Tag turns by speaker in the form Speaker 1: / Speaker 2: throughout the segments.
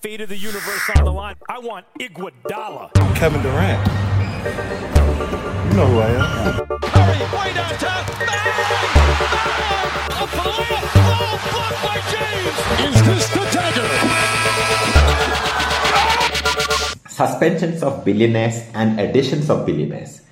Speaker 1: Fate of the universe on the line. I want Iguodala.
Speaker 2: Kevin Durant. You know who I am.
Speaker 1: Curry, way downtown. Bang! Bang! Up for. Oh, blocked by James. Is this the dagger?
Speaker 3: Suspensions of billionaires and additions of billionaires.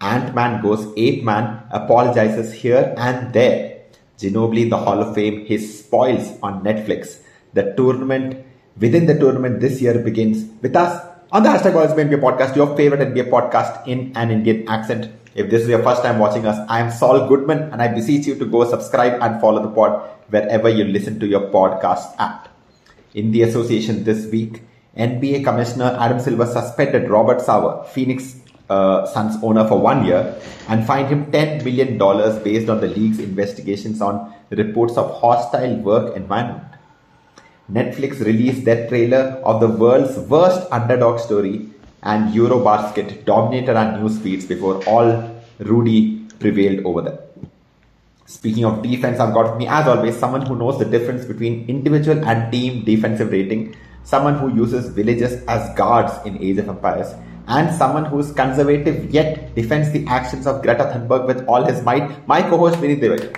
Speaker 3: Ant-Man goes ape man, apologizes here and there. Ginobili, the Hall of Fame, his spoils on Netflix. The tournament within the tournament this year begins with us on the hashtag Always NBA podcast, your favorite NBA podcast in an Indian accent. If this is your first time watching us, I am Saul Goodman and I beseech you to go subscribe and follow the pod wherever you listen to your podcast app. In the association this week, NBA Commissioner Adam Silver suspended Robert Sarver, Phoenix uh, Suns owner, for one year and fined him $10 million based on the league's investigations on reports of hostile work environment. Netflix released their trailer of the world's worst underdog story, and Eurobasket dominated our news feeds before all Rudy prevailed over them. Speaking of defense, I've got with me, as always, someone who knows the difference between individual and team defensive rating, someone who uses villages as guards in Age of Empires, and someone who is conservative yet defends the actions of Greta Thunberg with all his might, my co-host Vinith Devak.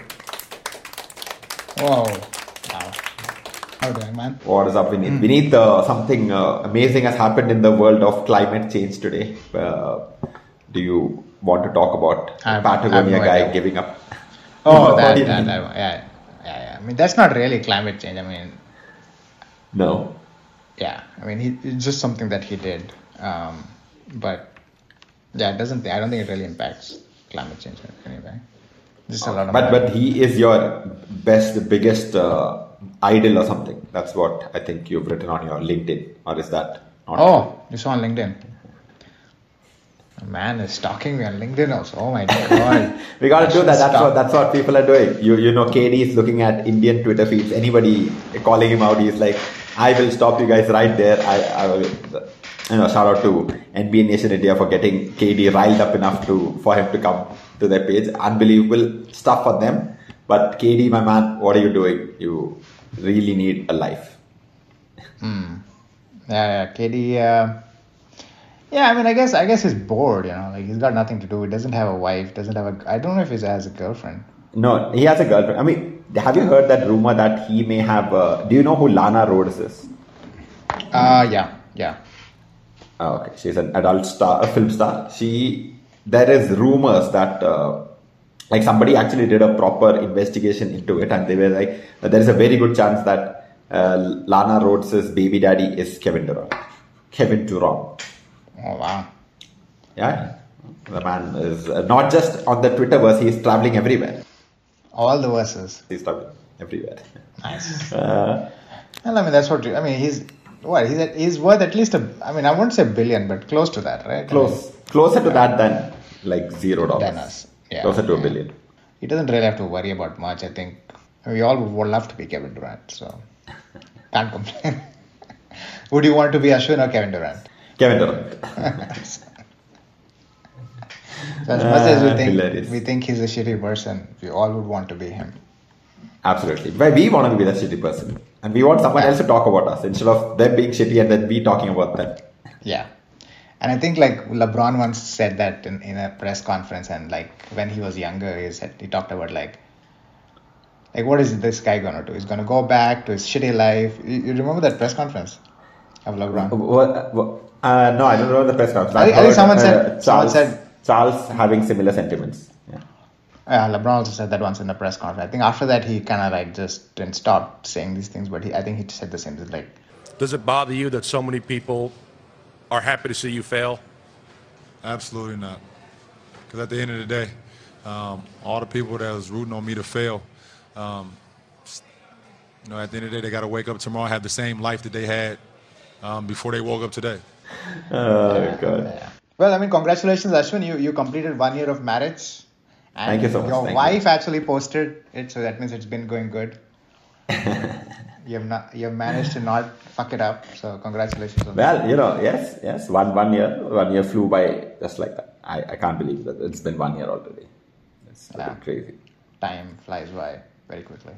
Speaker 4: Wow. Wow. How doing, man?
Speaker 3: What is up, Vinith? Vinith, uh, something uh, amazing has happened in the world of climate change today. Uh, do you want to talk about
Speaker 4: I have-
Speaker 3: Patagonia
Speaker 4: I have no
Speaker 3: guy giving up?
Speaker 4: Oh, that, that, that, yeah, yeah, yeah. I mean, that's not really climate change. I mean,
Speaker 3: No.
Speaker 4: yeah. I mean, he, it's just something that he did. Um, but yeah, it doesn't. I don't think it really impacts climate change anyway. Just a lot of.
Speaker 3: But but he is your best, biggest uh, idol or something. That's what I think you've written on your LinkedIn, or is that? Not
Speaker 4: oh, you saw on LinkedIn. A man is stalking me on LinkedIn also. Oh my god.
Speaker 3: We got
Speaker 4: I
Speaker 3: to do that. That's
Speaker 4: stop.
Speaker 3: what that's what people are doing. You you know, KD is looking at Indian Twitter feeds. Anybody calling him out, he's like, "I will stop you guys right there." I I will. You know, shout out to NBA Nation India for getting KD riled up enough to for him to come to their page. Unbelievable stuff for them. But KD, my man, what are you doing? You really need a life.
Speaker 4: Yeah, yeah. KD. Uh, yeah, I mean, I guess I guess he's bored. You know, like he's got nothing to do. He doesn't have a wife. Doesn't have a. I don't know if he has a girlfriend.
Speaker 3: No, he has a girlfriend. I mean, have you heard that rumor that he may have? Uh, do you know who Lana Rhodes is?
Speaker 4: Uh yeah, yeah.
Speaker 3: Oh, okay, she's an adult star, a film star. She, there is rumors that, uh, like somebody actually did a proper investigation into it, and they were like, there is a very good chance that uh, Lana Rhodes' baby daddy is Kevin Durant. Kevin Durant.
Speaker 4: Oh wow.
Speaker 3: Yeah, the man is uh, not just on the Twitterverse; he's traveling everywhere.
Speaker 4: All the verses.
Speaker 3: He's traveling everywhere.
Speaker 4: Nice.
Speaker 3: Uh,
Speaker 4: Well, I mean, that's what. you- I mean, he's what? He's at, he's worth at least a. I mean, I won't say billion, but close to that, right? I
Speaker 3: close, closer to that than like zero dollars.
Speaker 4: Yeah,
Speaker 3: closer to a
Speaker 4: yeah.
Speaker 3: billion.
Speaker 4: he doesn't really have to worry about much. I think we all would love to be Kevin Durant, so can't complain. would you want to be Ashwin or Kevin Durant?
Speaker 3: Kevin Durant.
Speaker 4: So as much as we
Speaker 3: Ah,
Speaker 4: think
Speaker 3: hilarious.
Speaker 4: we think he's a shitty person, we all would want to be him.
Speaker 3: Absolutely. But we want to be that shitty person. And we want someone
Speaker 4: Yeah.
Speaker 3: else to talk about us instead of them being shitty and then we talking about them.
Speaker 4: Yeah. And I think like LeBron once said that in, in a press conference and like when he was younger he said he talked about like like what is this guy gonna do? He's gonna go back to his shitty life. You, you remember that press conference of LeBron?
Speaker 3: What, what, uh, no, I don't remember the press conference.
Speaker 4: I think- I think someone
Speaker 3: heard,
Speaker 4: said-
Speaker 3: uh,
Speaker 4: someone
Speaker 3: Charles,
Speaker 4: said-
Speaker 3: Charles having similar sentiments. Yeah.
Speaker 4: Yeah, LeBron also said that once in the press conference. I think after that he kind of like just didn't stop saying these things, but he, I think he said the same. It's like,
Speaker 1: Does it bother you that so many people are happy to see you fail?
Speaker 5: Absolutely not. Because at the end of the day, um, all the people that was rooting on me to fail, um, you know, at the end of the day, they got to wake up tomorrow, have the same life that they had um, before they woke up today.
Speaker 3: Oh, God.
Speaker 4: Well, I mean, congratulations, Ashwin. You you completed one year of marriage. And
Speaker 3: Thank you so much.
Speaker 4: Your
Speaker 3: Thank you.
Speaker 4: wife actually posted it, so that means it's been going good. You have not you have managed to not fuck it up. So congratulations on that.
Speaker 3: Well, you know, yes, yes. One one year, one year flew by just like that. I, I can't believe that it's been one year already. It's
Speaker 4: Yeah.
Speaker 3: crazy.
Speaker 4: Time flies by very quickly.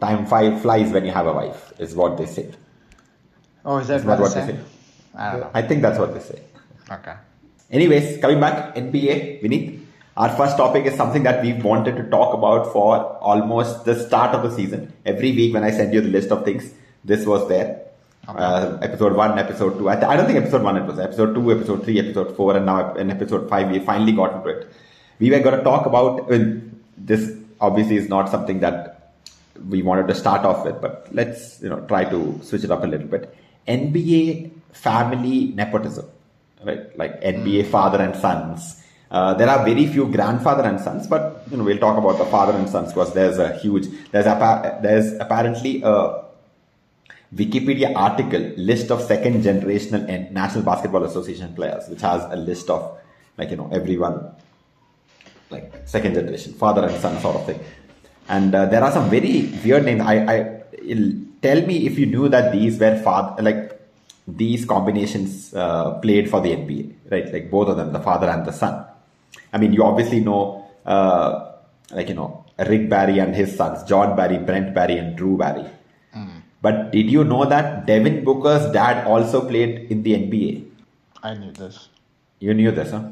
Speaker 3: Time five flies when you have a wife, is what they say.
Speaker 4: Oh, is that what
Speaker 3: what
Speaker 4: they say? I don't know.
Speaker 3: I think that's what they say.
Speaker 4: Okay.
Speaker 3: Anyways, coming back, NBA, Vinith. Our first topic is something that we've wanted to talk about for almost the start of the season. Every week when I send you the list of things, this was there.
Speaker 4: Okay.
Speaker 3: Uh, episode 1, episode 2. I, th- I don't think episode 1 it was. Episode 2, episode 3, episode 4, and now in episode 5 we finally got into it. We were going to talk about, I mean, this obviously is not something that we wanted to start off with, but let's you know try to switch it up a little bit. NBA family nepotism, right? Like NBA father and sons. Uh, there are very few grandfather and sons, but you know we'll talk about the father and sons because there's a huge there's a there's apparently a Wikipedia article list of second generational and National Basketball Association players, which has a list of like you know everyone like second generation, father and son sort of thing. And uh, there are some very weird names. I, I tell me if you knew that these were father like these combinations uh, played for the NBA, right? Like both of them, the father and the son. I mean, you obviously know, uh, like you know, Rick Barry and his sons, Jon Barry, Brent Barry, and Drew Barry. But did you know that Devin Booker's dad also played in the NBA?
Speaker 4: I knew this.
Speaker 3: You knew this, huh?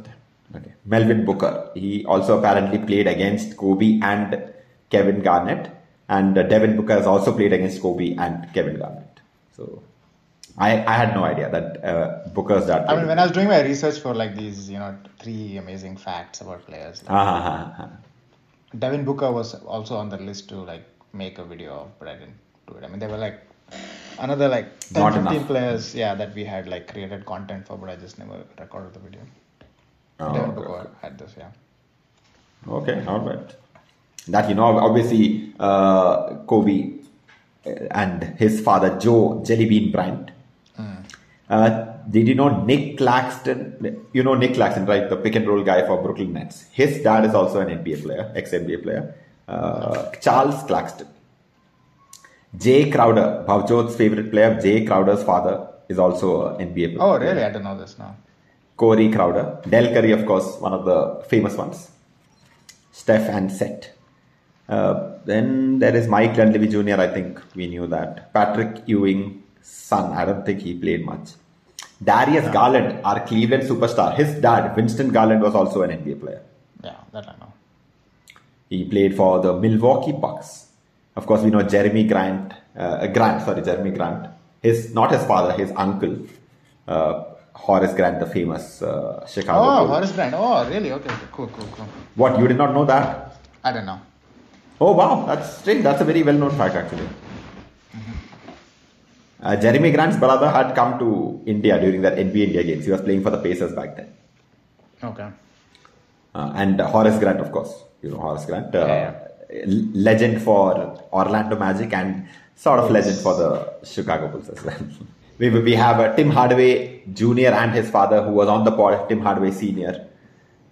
Speaker 3: Okay. Melvin Booker. He also apparently played against Kobe and Kevin Garnett. And uh, Devin Booker has also played against Kobe and Kevin Garnett. So I, I had no idea that uh, Booker's dad.
Speaker 4: I mean, when I was doing my research for like these, you know, three amazing facts about players, like,
Speaker 3: ah, ah, ah.
Speaker 4: Devin Booker was also on the list to like make a video of, but I didn't do it. I mean, there were like another like 10,
Speaker 3: Not
Speaker 4: 15
Speaker 3: enough.
Speaker 4: players, yeah, that we had like created content for, but I just never recorded the video.
Speaker 3: Oh,
Speaker 4: Devin
Speaker 3: okay,
Speaker 4: Booker had this, yeah.
Speaker 3: Okay, all right. That you know, obviously, uh, Kobe uh, and his father Joe Jellybean Bryant. Uh, did you know Nic Claxton? You know Nic Claxton, right? The pick and roll guy for Brooklyn Nets. His dad is also an NBA player, ex NBA player. Uh, Charles Claxton. Jae Crowder, Bhavjot's favorite player, Jae Crowder's father is also an NBA player.
Speaker 4: Oh, really? I don't know this now.
Speaker 3: Corey Crowder, Del Curry, of course, one of the famous ones. Steph and Seth. Uh, then there is Mike Dunleavy Jr. I think we knew that. Patrick Ewing, son. I don't think he played much. Darius Garland, our Cleveland superstar. His dad, Winston Garland, was also an NBA player.
Speaker 4: Yeah, that I know.
Speaker 3: He played for the Milwaukee Bucks. Of course, we know Jerami Grant. Uh, Grant, sorry, Jerami Grant. His not his father, his uncle, uh, Horace Grant, the famous uh, Chicago.
Speaker 4: Oh,
Speaker 3: Bull.
Speaker 4: Horace Grant. Oh, really? Okay, okay, cool, cool, cool.
Speaker 3: What you did not know that?
Speaker 4: I don't know.
Speaker 3: Oh wow, that's strange. That's a very well-known fact actually. Uh, Jerami Grant's brother had come to India during that NBA India games. He was playing for the Pacers back then.
Speaker 4: Okay.
Speaker 3: Uh, and Horace Grant, of course, you know Horace Grant, uh,
Speaker 4: Yeah,
Speaker 3: l- legend for Orlando Magic and sort of legend for the Chicago Bulls as well. we we have uh, Tim Hardaway Jr. and his father, who was on the pod, Tim Hardaway Sr.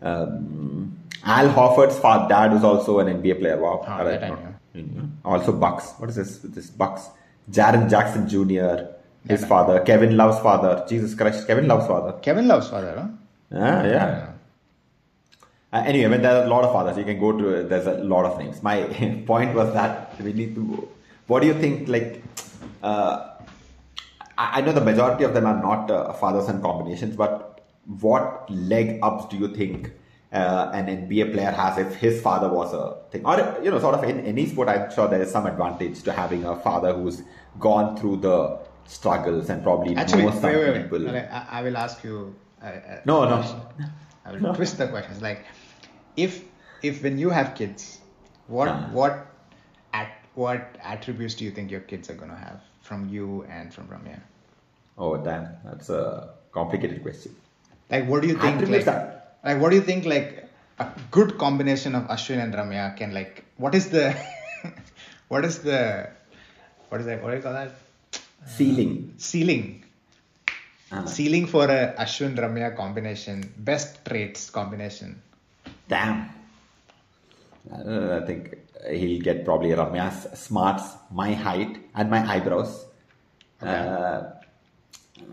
Speaker 3: Um, Al Horford's father, dad was also an NBA player. Wow, All right,
Speaker 4: that I
Speaker 3: not- Mhm. Also Bucks. What is this? This Bucks. Jaren Jackson Jr. His
Speaker 4: Yeah.
Speaker 3: father, Kevin Love's father. Jesus Christ, Kevin Love's father.
Speaker 4: Kevin Love's father, huh?
Speaker 3: Ah, yeah. Uh, anyway, when there are a lot of fathers, you can go to. There's a lot of names. My point was that we need to. What do you think? Like, uh, I, I know the majority of them are not uh, father-son combinations, but what leg ups do you think uh, an NBA player has if his father was a thing, or you know, sort of in any sport? I'm sure there is some advantage to having a father who's gone through the struggles and probably
Speaker 4: Actually,
Speaker 3: knows
Speaker 4: wait,
Speaker 3: some
Speaker 4: wait, wait.
Speaker 3: people.
Speaker 4: Well, I, I will ask you. Uh, uh,
Speaker 3: No, no.
Speaker 4: I will
Speaker 3: No.
Speaker 4: twist the questions. Like, if if when you have kids, what
Speaker 3: Ah.
Speaker 4: what at what attributes do you think your kids are gonna have from you and from Ramya?
Speaker 3: Oh damn, that's a complicated question.
Speaker 4: Like, what do you think?
Speaker 3: Attributes
Speaker 4: Like,
Speaker 3: are-
Speaker 4: like, what do you think? Like, a good combination of Ashwin and Ramya can like. What is the what is the what is that? What do you call that?
Speaker 3: Ceiling.
Speaker 4: Ceiling.
Speaker 3: Ah.
Speaker 4: Ceiling for a Ashwin Ramya combination. Best traits combination.
Speaker 3: Damn. Uh, I think he'll get probably Ramya's smarts, my height, and my eyebrows. Uh, uh,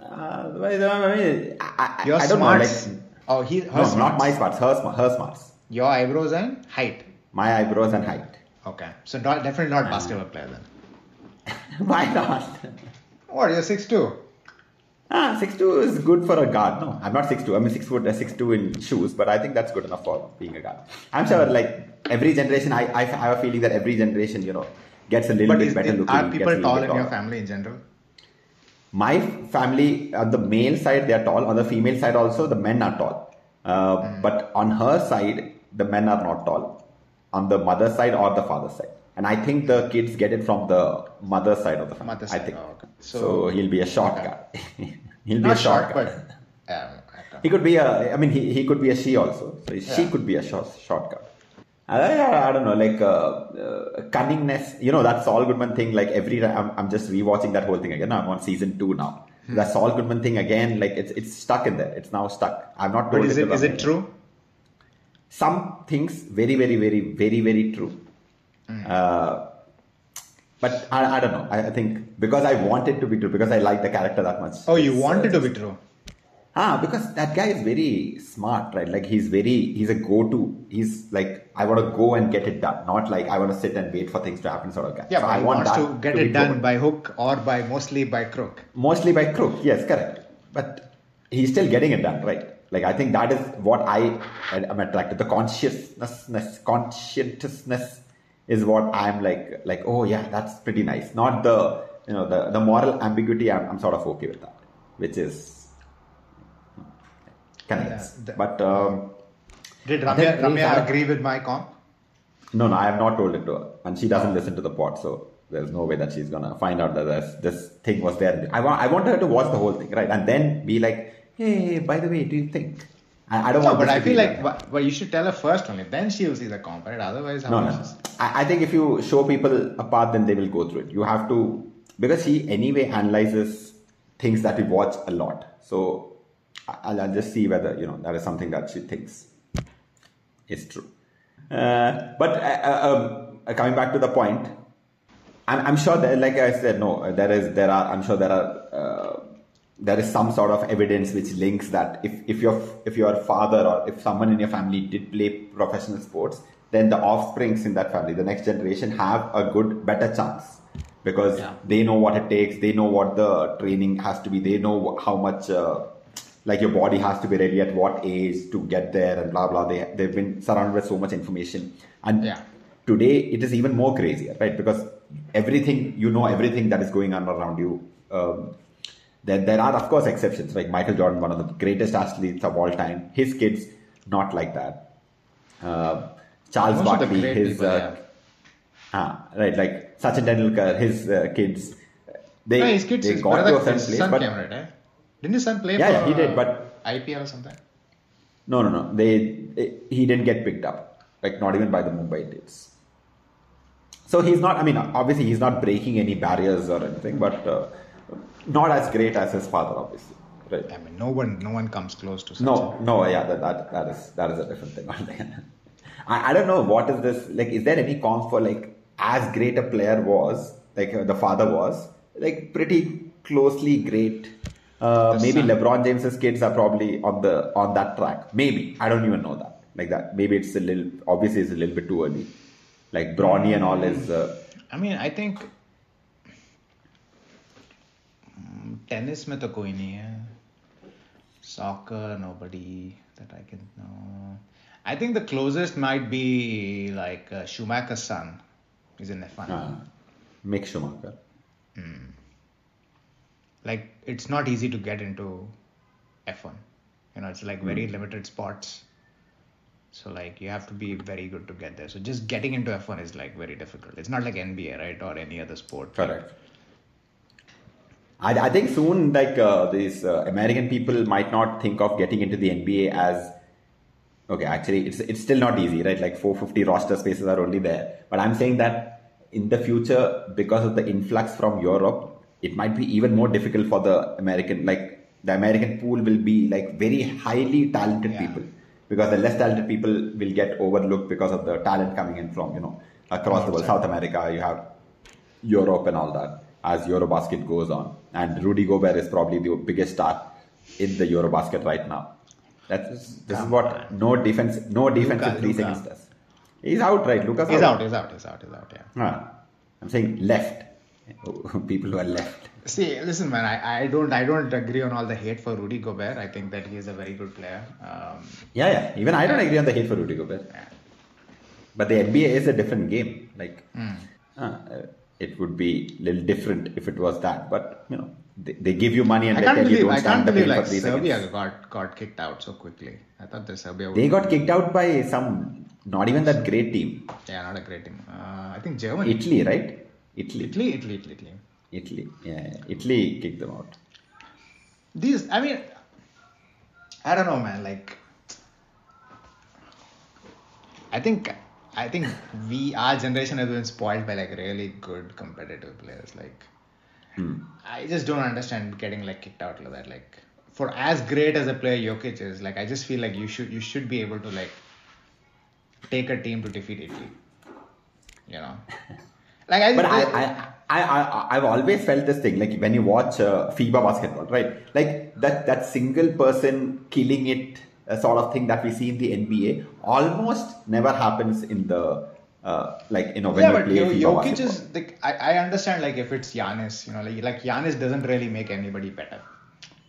Speaker 3: I, mean, I, I, I don't
Speaker 4: smarts.
Speaker 3: know. Like,
Speaker 4: oh, he. Her
Speaker 3: no,
Speaker 4: smarts.
Speaker 3: not my smarts. Her, her smarts.
Speaker 4: Your eyebrows and height.
Speaker 3: My eyebrows and height.
Speaker 4: Okay, so not, definitely not basketball player then.
Speaker 3: Why not?
Speaker 4: What? You're six two.
Speaker 3: Ah, six two is good for a guard. No, I'm not six two. I'm six foot, uh, six two in shoes, but I think that's good enough for being a guard. I'm sure, like every generation, I, I I have a feeling that every generation, you know, gets a little
Speaker 4: But
Speaker 3: bit
Speaker 4: is,
Speaker 3: better
Speaker 4: is-
Speaker 3: looking.
Speaker 4: are people tall in your family in general?
Speaker 3: My family, on the male side, they are tall. On the female side, also, the men are tall. Uh,
Speaker 4: Hmm.
Speaker 3: But on her side, the men are not tall. On the mother side or the father side. And I think the kids get it from the mother side of the family. I think.
Speaker 4: oh, okay.
Speaker 3: So,
Speaker 4: So-
Speaker 3: he'll be a short
Speaker 4: okay.
Speaker 3: guy. he'll be a short,
Speaker 4: short,
Speaker 3: guy.
Speaker 4: but um,
Speaker 3: He could be a, I mean, he, he could be a she also. So she could be a short, shortcut. I, I, I don't know, like uh, uh, cunningness. You know, that Saul Goodman thing. Like every time, I'm, I'm just rewatching that whole thing again. I'm on season two now.
Speaker 4: Hmm.
Speaker 3: That Saul Goodman thing again. Like it's it's stuck in there. It's now stuck. I'm not
Speaker 4: But is
Speaker 3: to
Speaker 4: it is it true?
Speaker 3: Some things very very very very very true.
Speaker 4: Hmm.
Speaker 3: Uh, but I, I don't know. I, I think because I want it to be true because I like the character that much.
Speaker 4: Oh, you want it to be true.
Speaker 3: Ah, because that guy is very smart, right? Like he's very, he's a go-to. He's like, I want to go and get it done, not like I want to sit and wait for things to happen, sort of guy.
Speaker 4: Yeah,
Speaker 3: So I want
Speaker 4: wants to get
Speaker 3: be
Speaker 4: it done by hook or by mostly by crook.
Speaker 3: mostly by crook. Yes, correct. But he's still getting it done, right? Like I think that is what I am attracted. To. The consciousness, conscientiousness is what I'm like. Like, oh yeah, that's pretty nice. Not the, you know, the the moral ambiguity. I'm, I'm sort of okay with that, which is connects.
Speaker 4: Yeah, the-
Speaker 3: but um,
Speaker 4: Did Ramya, Ramya agree with my comp?
Speaker 3: no, no, I have not told it to her, and she doesn't listen to the pod, so there's no way that she's gonna find out that this, this thing was there. I want, I want her to watch the whole thing, right, and then be like, hey, by the way, do you think? I, I don't
Speaker 4: No, but I feel like, but you should tell her first only. Then she will see the comp, right? Otherwise, how
Speaker 3: No, no.
Speaker 4: is-
Speaker 3: I, I think if you show people a path, then they will go through it. You have to, because she anyway analyzes things that we watch a lot. So I'll, I'll just see whether, you know, that is something that she thinks is true. Uh, but uh, uh, um, coming back to the point, I'm, I'm sure that, like I said, no, there is, there are, I'm sure there are, uh, there is some sort of evidence which links that if, if your if your father or if someone in your family did play professional sports, then the offsprings in that family, the next generation, have a good better chance because
Speaker 4: Yeah.
Speaker 3: they know what it takes, they know what the training has to be, they know how much. Like your body has to be ready at what age to get there and blah blah they, they've been surrounded with so much information and
Speaker 4: Yeah.
Speaker 3: today it is even more crazier right because everything you know everything that is going on around you um, there, there are of course exceptions like michael jordan one of the greatest athletes of all time his kids not like that uh, charles
Speaker 4: Most
Speaker 3: barkley his
Speaker 4: people,
Speaker 3: uh,
Speaker 4: yeah.
Speaker 3: ah, right like sachin tendulkar his uh, kids they,
Speaker 4: No, his kids,
Speaker 3: they got to a certain place but
Speaker 4: came, right? eh? Didn't his son play
Speaker 3: Yeah,
Speaker 4: for
Speaker 3: he did,
Speaker 4: uh,
Speaker 3: but-
Speaker 4: IPL or something?
Speaker 3: No, no, no. They he didn't get picked up, like not even by the Mumbai Indians. So he's not. I mean, obviously he's not breaking any barriers or anything, but uh, not as great as his father, obviously. Right?
Speaker 4: I mean, no one, no one comes close to.
Speaker 3: No, no, yeah, that, that that is that is a different thing. altogether. I, I don't know what is this like. Is there any comp for like as great a player was like uh, the father was like pretty closely great. Uh, maybe LeBron James's kids are probably on the on that track. Maybe I don't even know that. Like that, maybe it's a little. Obviously, it's a little bit too early. Like Bronny and all is. Uh,
Speaker 4: I mean, I think mm, tennis. Me, तो कोई नहीं है soccer nobody that I can know I think the closest might be like uh, Schumacher's son is in F1
Speaker 3: uh, ah, Mick Schumacher
Speaker 4: like it's not easy to get into F1. You know, it's like very
Speaker 3: Hmm.
Speaker 4: limited spots. So like you have to be very good to get there. So just getting into F1 is like very difficult. It's not like NBA, right, or any other sport.
Speaker 3: Correct. I, I think soon, like uh, these uh, American people might not think of getting into the NBA as okay. Actually, it's it's still not easy, right? Like 450 roster spaces are only there. But I'm saying that in the future, because of the influx from Europe, it might be even more difficult for the American. Like the American pool will be like very highly talented
Speaker 4: Yeah.
Speaker 3: people because the less talented people will get overlooked because of the talent coming in from you know across the world, South America. You have Europe and all that as Eurobasket goes on. And Rudy Gobert is probably the biggest star in the Eurobasket right now. That's this is what no defense no defensive three
Speaker 4: Luka.
Speaker 3: seconds does. He's out, right? Lucas
Speaker 4: He's out, he's out, he's out, he's out, yeah.
Speaker 3: Ah, I'm saying left. People who are left.
Speaker 4: See, listen, man. I, I don't I don't agree on all the hate for Rudy Gobert. I think that he is a very good player. Um,
Speaker 3: Yeah, yeah. Even I don't agree on the hate for Rudy Gobert. But the NBA is a different game. Like,
Speaker 4: Hmm.
Speaker 3: uh, it would be a little different if it was that. But you know, they, they give you money and
Speaker 4: I
Speaker 3: they tell you don't
Speaker 4: I
Speaker 3: stand
Speaker 4: can't
Speaker 3: the
Speaker 4: believe like Serbia got got kicked out so quickly. I thought the Serbia would.
Speaker 3: They got kicked out by some not even that great team.
Speaker 4: Yeah, not a great team. Uh, I think Germany.
Speaker 3: Italy, right? Italy.
Speaker 4: Italy, Italy, Italy, Italy.
Speaker 3: Italy. Yeah, Italy kicked them out.
Speaker 4: These, I mean, I don't know, man. Like, I think, I think we, our generation has been spoiled by like really good competitive players. Like, hmm. I just don't understand getting like kicked out like that. Like, for as great as a player Jokic is, like, I just feel like you should, you should be able to like take a team to defeat Italy. You know, like I.
Speaker 3: But I, I, I, I, I've always felt this thing like when you watch uh, FIBA basketball, right? Like that, that single person killing it uh, sort of thing that we see in the NBA almost never happens in the uh, like you know when
Speaker 4: yeah,
Speaker 3: you
Speaker 4: but
Speaker 3: play
Speaker 4: Yo-
Speaker 3: FIBA
Speaker 4: Jokic
Speaker 3: basketball.
Speaker 4: is like I, I understand like if it's Giannis, you know, like like Giannis doesn't really make anybody better.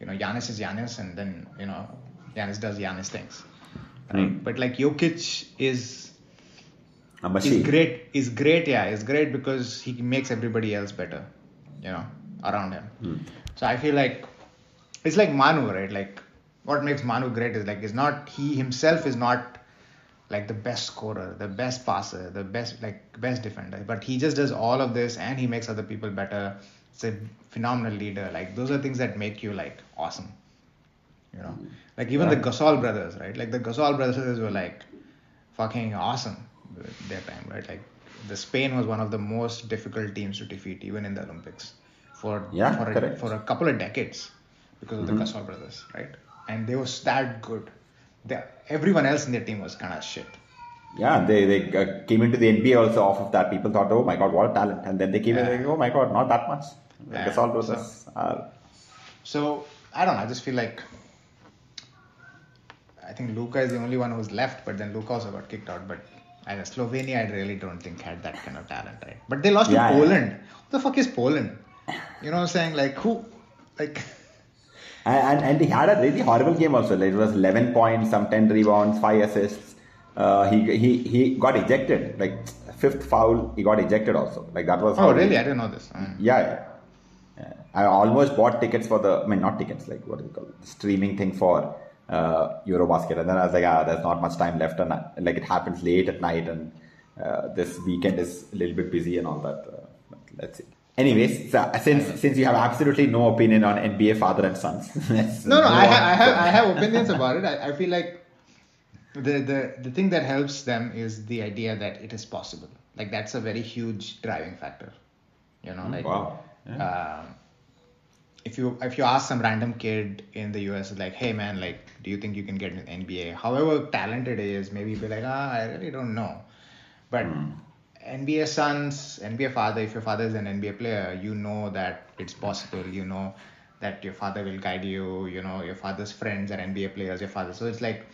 Speaker 4: You know, Giannis is Giannis, and then you know, Giannis does Giannis things, right?
Speaker 3: Hmm.
Speaker 4: But like Jokic is is
Speaker 3: machine.
Speaker 4: great, is great, yeah, is great because he makes everybody else better, you know, around him.
Speaker 3: Hmm.
Speaker 4: So I feel like it's like Manu, right? Like what makes Manu great is like is not he himself is not like the best scorer, the best passer, the best like best defender, but he just does all of this and he makes other people better. It's a phenomenal leader. Like those are things that make you like awesome. You know, like even the Gasol brothers, right? Like the Gasol brothers were like fucking awesome their time, right? Like the Spain was one of the most difficult teams to defeat, even in the Olympics, for
Speaker 3: Yeah,
Speaker 4: for a,
Speaker 3: correct.
Speaker 4: for a couple of decades because of
Speaker 3: Mm-hmm.
Speaker 4: the Gasol brothers, right? And they was that good. The, everyone else in their team was kind of shit.
Speaker 3: Yeah, they, they uh, came into the NBA also off of that. People thought, oh my god, what a talent. And then they came in
Speaker 4: Yeah.
Speaker 3: like, oh my god, not that much.
Speaker 4: Yeah,
Speaker 3: Gasol brothers are
Speaker 4: So I don't know. I just feel like I think Luka is the only one who's left, but then Luka also got kicked out. But I know Slovenia, I really don't think had that kind of talent, right? But they lost
Speaker 3: Yeah,
Speaker 4: to
Speaker 3: yeah.
Speaker 4: Poland. What the fuck is Poland? You know what I'm saying? Like who? Like
Speaker 3: And, and, and he had a really horrible game also. Like it was 11 points, some 10 rebounds, 5 assists. Uh, he, he, he got ejected. Like fifth foul, he got ejected also. Like that was.
Speaker 4: oh really?
Speaker 3: he-
Speaker 4: I didn't know this. Mm.
Speaker 3: Yeah, yeah. I almost bought tickets for the, I mean, not tickets, like what is it called? Streaming thing for Eurobasket. And then I was like, ah, there's not much time left. And I- like it happens late at night and uh, this weekend is a little bit busy and all that. Uh, let's see. Anyways, so, since since you have absolutely no opinion on NBA father and sons,
Speaker 4: No, no, I, ha- I have I have opinions about it. I, I feel like the, the the thing that helps them is the idea that it is possible. Like that's a very huge driving factor. You know, like
Speaker 3: Wow.
Speaker 4: um, if you if you ask some random kid in the US like, hey man, like, do you think you can get an NBA? However talented he is, maybe be like, ah, I really don't know. But NBA sons, NBA father, if your father is an NBA player, you know that it's possible. You know that your father will guide you. You know your father's friends are NBA players. Your father, so it's like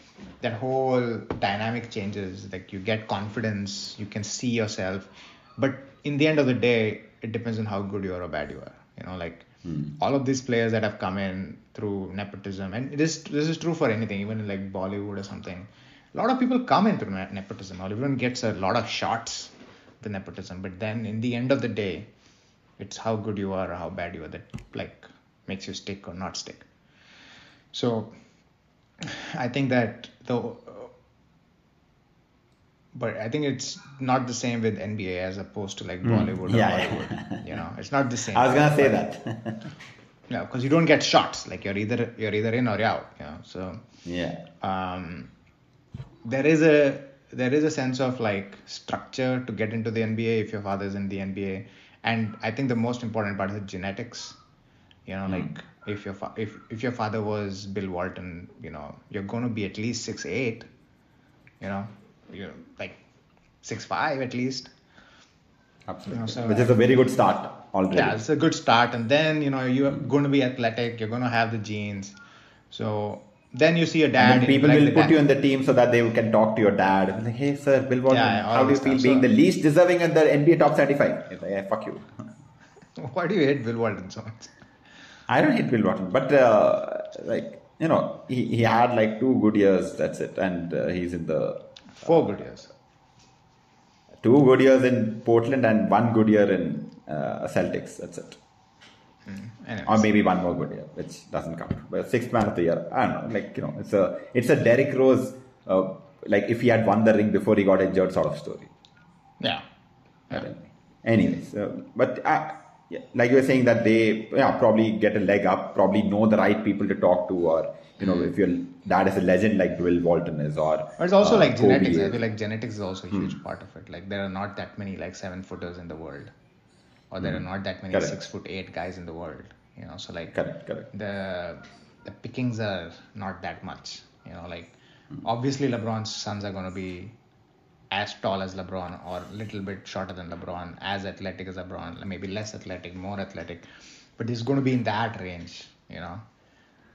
Speaker 4: that whole dynamic changes. Like you get confidence, you can see yourself, but in the end of the day, it depends on how good you are or bad you are. You know, like Hmm. all of these players that have come in through nepotism, and this this is true for anything, even in like Bollywood or something. A lot of people come in through ne- nepotism. Everyone gets a lot of shots with nepotism, but then in the end of the day, it's how good you are or how bad you are that like makes you stick or not stick. So, I think that the but I think it's not the same with NBA as opposed to like Bollywood or
Speaker 3: Hmm. Yeah, yeah.
Speaker 4: Bollywood. You know, it's not the same.
Speaker 3: I was gonna say that.
Speaker 4: Yeah, because you don't get shots. Like you're either you're either in or you're out. You know, so
Speaker 3: yeah.
Speaker 4: um, there is a there is a sense of like structure to get into the NBA if your father's in the NBA, and I think the most important part is genetics. You know, like if your fa- if if your father was Bill Walton, you know, you're going to be at least six eight. You know, you're like six five at least.
Speaker 3: Absolutely.
Speaker 4: You know, so
Speaker 3: Which is a very good start already.
Speaker 4: yeah it's a good start and then you know you're going to be athletic you're going to have the genes so then you see a dad
Speaker 3: And people
Speaker 4: like
Speaker 3: will put
Speaker 4: dad-
Speaker 3: you in the team so that they can talk to your dad. Like, hey, sir, Bill Walton,
Speaker 4: Yeah,
Speaker 3: how do you feel being
Speaker 4: So-
Speaker 3: the least deserving in the NBA top 75? He's like, yeah, fuck you.
Speaker 4: why do you hate bill walton so much
Speaker 3: I don't hate Bill Walton, but uh, like you know, he, he had like two good years. That's it, and uh, he's in the
Speaker 4: Four good years.
Speaker 3: two good years in Portland and one good year in uh, Celtics. That's it,
Speaker 4: Anyways.
Speaker 3: or maybe one more good year, which doesn't count. But sixth man of the year, I don't know. Like you know, it's a it's a Derrick Rose. Uh, like if he had won the ring before he got injured, sort of story.
Speaker 4: yeah.
Speaker 3: Anyway. Anyways, uh, but uh, yeah, like you were saying that they yeah, probably get a leg up, probably know the right people to talk to, or you know, if your dad is a legend like Bill Walton is, or
Speaker 4: But it's also
Speaker 3: uh,
Speaker 4: like
Speaker 3: Kobe
Speaker 4: genetics. I feel like genetics is also a huge hmm. part of it. Like there are not that many like seven footers in the world, or there are hmm. not that many
Speaker 3: Correct.
Speaker 4: six foot eight guys in the world. You know, so like
Speaker 3: Correct, correct.
Speaker 4: the the pickings are not that much. You know, like hmm. obviously LeBron's sons are gonna be as tall as LeBron or a little bit shorter than LeBron, as athletic as LeBron, maybe less athletic, more athletic, but he's going to be in that range, you know.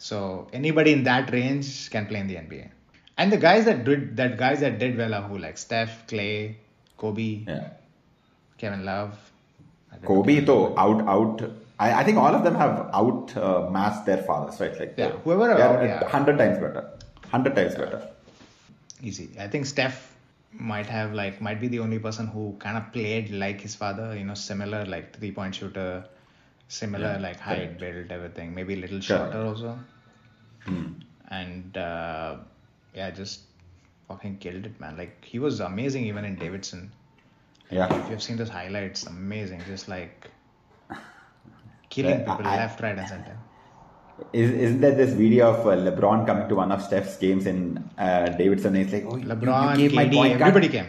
Speaker 4: So anybody in that range can play in the NBA. And the guys that did that guys that did well are who like Steph, Clay, Kobe,
Speaker 3: Yeah,
Speaker 4: Kevin Love.
Speaker 3: Kobe though out out. I, I think all of them have out uh, masked their fathers, right? Like
Speaker 4: Yeah, whoever yeah.
Speaker 3: hundred times better, hundred times better.
Speaker 4: easy. I think Steph might have like might be the only person who kind of played like his father, you know, similar like three point shooter, similar like height, build, everything. Maybe a little
Speaker 3: Correct.
Speaker 4: shorter also. And uh, yeah, just fucking killed it, man. Like he was amazing even in Davidson.
Speaker 3: Yeah,
Speaker 4: If you've seen those highlights, amazing. Just like killing
Speaker 3: Yeah,
Speaker 4: people
Speaker 3: I-
Speaker 4: left, right, and center.
Speaker 3: Is, isn't there this video of uh, LeBron coming to one of Steph's games in uh, Davidson? And he's like, "Oh,
Speaker 4: LeBron,
Speaker 3: you, gave my
Speaker 4: KD,
Speaker 3: point guard,
Speaker 4: everybody came.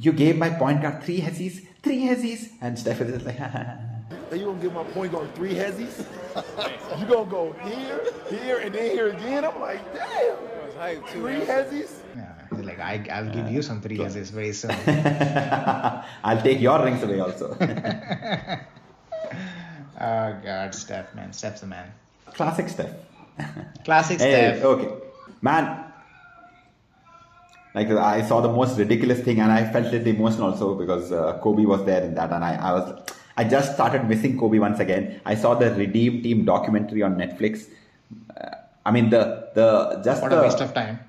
Speaker 3: You gave my point guard three hezzies, three hezzies," and Steph is just like,
Speaker 2: Hey, you gonna give my point guard three hezzies? you gonna go here, here, and then here again? I'm like, damn. Three hezzies?
Speaker 4: Yeah, he's like I, I'll give you some three years very soon.
Speaker 3: "I'll take your rings away also."
Speaker 4: oh God, Steph, man, Steph's the man.
Speaker 3: Classic Steph.
Speaker 4: Classic
Speaker 3: Hey,
Speaker 4: Steph.
Speaker 3: okay, man. Like I saw the most ridiculous thing, and I felt it emotional also because uh, Kobe was there in that, and I, I was, I just started missing Kobe once again. I saw the Redeem Team documentary on Netflix. Uh, I mean the the just
Speaker 4: What
Speaker 3: the
Speaker 4: a waste of time.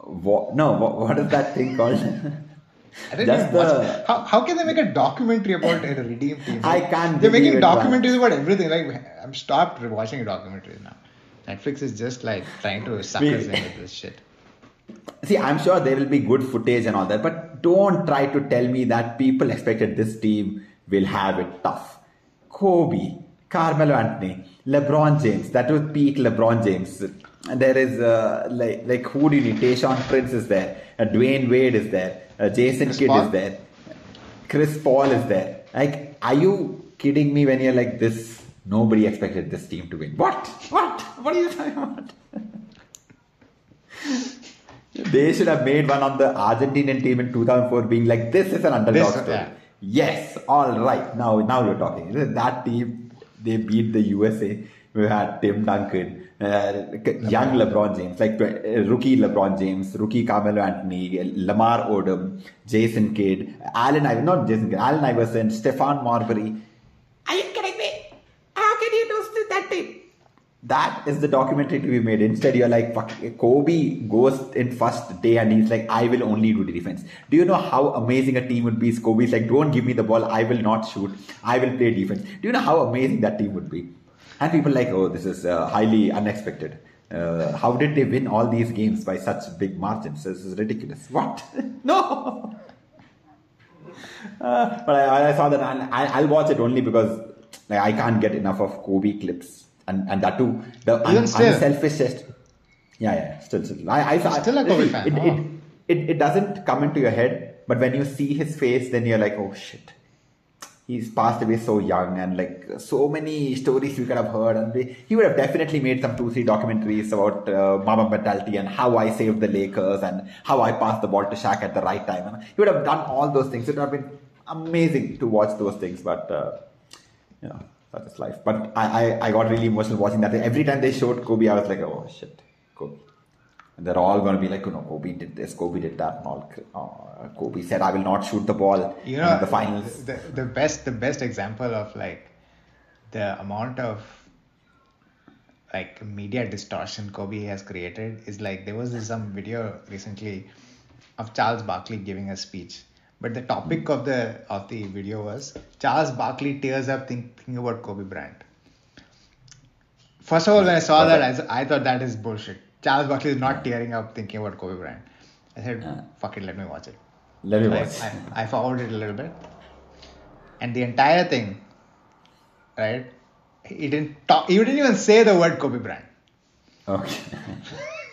Speaker 3: No, what, what is that thing called?
Speaker 4: I didn't
Speaker 3: Just the-
Speaker 4: How, how can they make a documentary about a redeem team?
Speaker 3: I can't
Speaker 4: They're making documentaries about everything. Like I'm stopped watching documentaries now. Netflix is just like trying to suck us into this shit.
Speaker 3: See, I'm sure there will be good footage and all that, but don't try to tell me that people expected this team will have it tough. Kobe, Carmelo Anthony, LeBron James, that was peak LeBron James. And there is uh, like like who do you need? Tayshaun Prince is there, uh, Dwyane Wade is there, uh, Jason
Speaker 4: Chris
Speaker 3: Kidd
Speaker 4: Paul?
Speaker 3: is there, Chris Paul is there. Like, are you kidding me when you're like this? Nobody expected this team to win. What? What? What are you talking about? They should have made one on the Argentinian team in 2004 being like, this is an underdog
Speaker 4: This-
Speaker 3: story.
Speaker 4: yeah.
Speaker 3: Yes, all right. Now, now you're talking. That team, they beat the USA. We had Tim Duncan, uh, young LeBron James, like uh, rookie LeBron James, rookie Carmelo Anthony, Lamar Odom, Jason Kidd, Allen Iverson, not Jason Kidd, Allen Iverson, Stephon Marbury. Are you kidding me? How can you do that team? That is the documentary to be made. Instead, you're like, Kobe goes in first day and he's like, I will only do defense. Do you know how amazing a team would be? Kobe's like, don't give me the ball. I will not shoot. I will play defense. Do you know how amazing that team would be? And people like, oh, this is uh, highly unexpected. Uh, how did they win all these games by such big margins? This is ridiculous. What? no. Uh, but I, I saw that and I, I'll watch it only because like, I can't get enough of Kobe clips and and that too the un,
Speaker 4: still.
Speaker 3: unselfishest. Yeah, yeah, still, still. I, I
Speaker 4: Still a Kobe fan,
Speaker 3: It,
Speaker 4: oh.
Speaker 3: it, it, it doesn't come into your head, but when you see his face, then you're like, oh shit. He's passed away so young, and like so many stories we could have heard, and we, he would have definitely made some two, three documentaries about uh, Mamba mentality and how I saved the Lakers and how I passed the ball to Shaq at the right time. And he would have done all those things. It would have been amazing to watch those things, but uh, you know, such is life. But I, I, I got really emotional watching that. Every time they showed Kobe, I was like, oh shit, Kobe. And they're all going to be like, you know, Kobe did this, Kobe did that, and all. Uh, Kobe said, I will not shoot the ball
Speaker 4: You know,
Speaker 3: in the finals.
Speaker 4: The, the best the best example of like the amount of like media distortion Kobe has created is like there was this, some video recently of Charles Barkley giving a speech. But the topic of the of the video was Charles Barkley tears up thinking about Kobe Bryant. First of all, when I saw that, I, I thought that is bullshit. Charles Barkley is not tearing up thinking about Kobe Bryant. I said, fuck it, let me watch it.
Speaker 3: Let me
Speaker 4: I,
Speaker 3: watch.
Speaker 4: I, I forwarded it a little bit. And the entire thing, right? He didn't talk, he didn't even say the word Kobe Bryant.
Speaker 3: Okay.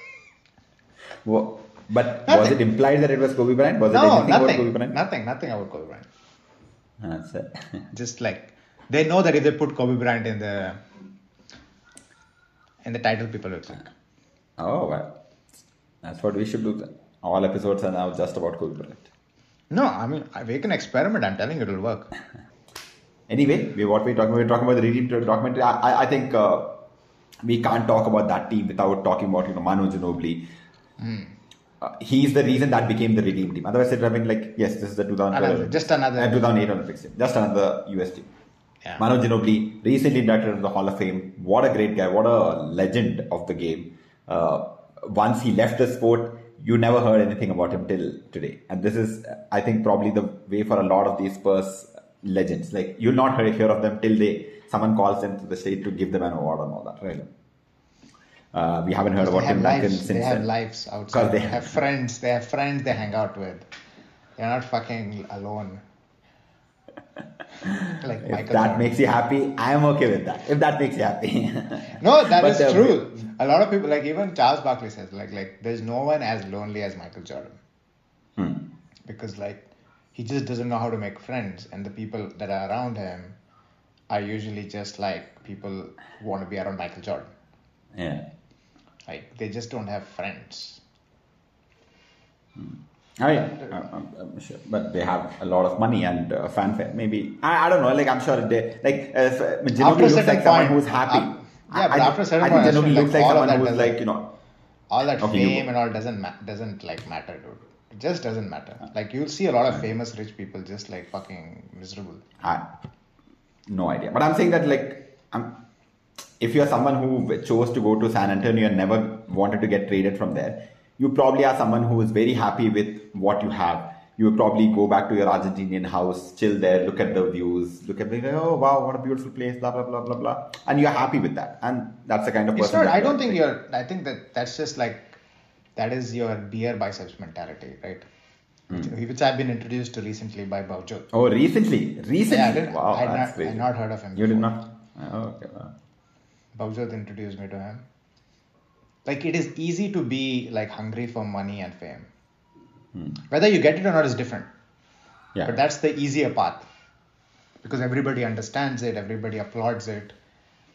Speaker 3: Wha- but was it implied that it was Kobe Bryant? Was it
Speaker 4: No,
Speaker 3: anything about Kobe
Speaker 4: nothing.
Speaker 3: Bryant?
Speaker 4: Nothing, nothing about Kobe Bryant.
Speaker 3: That's it.
Speaker 4: Just like they know that if they put Kobe Bryant in the in the title, people will click.
Speaker 3: oh, well. That's what we should do then. All episodes are now just about Kobe Bryant.
Speaker 4: No, I mean I- we can experiment. I'm telling you, it'll work.
Speaker 3: Anyway, we, what we're talking about, we're talking about the Redeem documentary. I, I, I think uh, we can't talk about that team without talking about, you know, Manu Ginobili.
Speaker 4: Hmm.
Speaker 3: Uh, he's the reason that became the Redeem team. Otherwise, it would have been like, yes, this is the 2012
Speaker 4: just another-
Speaker 3: uh, 2008 Olympics team. Just another US team.
Speaker 4: Yeah.
Speaker 3: Manu Ginobili, recently inducted into the Hall of Fame. What a great guy. What a legend of the game. Uh, once he left the sport, you never heard anything about him till today. And this is, I think, probably the way for a lot of these Spurs legends. Like, you'll not hear, hear of them till they someone calls them to the state to give them an award and all that, right? Uh, we haven't heard about Tim Duncan
Speaker 4: lives.
Speaker 3: since
Speaker 4: They have
Speaker 3: then.
Speaker 4: lives outside.
Speaker 3: they
Speaker 4: They have friends. They have friends they hang out with. They're not fucking alone. like
Speaker 3: If
Speaker 4: Michael
Speaker 3: that
Speaker 4: Jordan.
Speaker 3: makes you happy, I'm okay with that. If that makes you happy.
Speaker 4: No, that
Speaker 3: But,
Speaker 4: is
Speaker 3: uh,
Speaker 4: true. A lot of people, like even Charles Barkley says, like like there's no one as lonely as Michael Jordan
Speaker 3: Hmm.
Speaker 4: because like he just doesn't know how to make friends, and the people that are around him are usually just like people who want to be around Michael Jordan.
Speaker 3: Yeah.
Speaker 4: Like they just don't have friends.
Speaker 3: Oh yeah, I'm, I'm, I'm sure. But they have a lot of money and uh, fanfare. Maybe I, I don't know. Like I'm sure they like uh, if, uh, Ginobili
Speaker 4: After
Speaker 3: looks like someone
Speaker 4: point-
Speaker 3: who's happy.
Speaker 4: uh, yeah, but after a certain
Speaker 3: I
Speaker 4: point, I
Speaker 3: think Ginobili
Speaker 4: like
Speaker 3: looks like someone who's like you know.
Speaker 4: All that
Speaker 3: Okay,
Speaker 4: fame and all doesn't ma- doesn't like matter, dude. It just doesn't matter. Like you'll see a lot of famous rich people just like fucking miserable.
Speaker 3: I, no idea. But I'm saying that like I'm, if you're someone who chose to go to San Antonio and never wanted to get traded from there, you probably are someone who is very happy with what you have. You would probably go back to your Argentinian house, chill there, look at the views, look at the oh wow, what a beautiful place, blah blah blah blah blah, and you're happy with that. And that's the kind of
Speaker 4: It's
Speaker 3: person.
Speaker 4: not. I don't think you're. I think that that's just like that is your beer biceps mentality, right?
Speaker 3: Hmm.
Speaker 4: Which, I've been introduced to recently by Baujo.
Speaker 3: Oh, recently, recently.
Speaker 4: Yeah, I
Speaker 3: wow,
Speaker 4: I'd
Speaker 3: that's
Speaker 4: not,
Speaker 3: crazy.
Speaker 4: I'd not heard of him.
Speaker 3: You did not. Oh, okay. Wow.
Speaker 4: Baujo introduced me to him. Like it is easy to be like hungry for money and fame. Hmm. Whether you get it or not is different.
Speaker 3: Yeah.
Speaker 4: But that's the easier path because everybody understands it, everybody applauds it.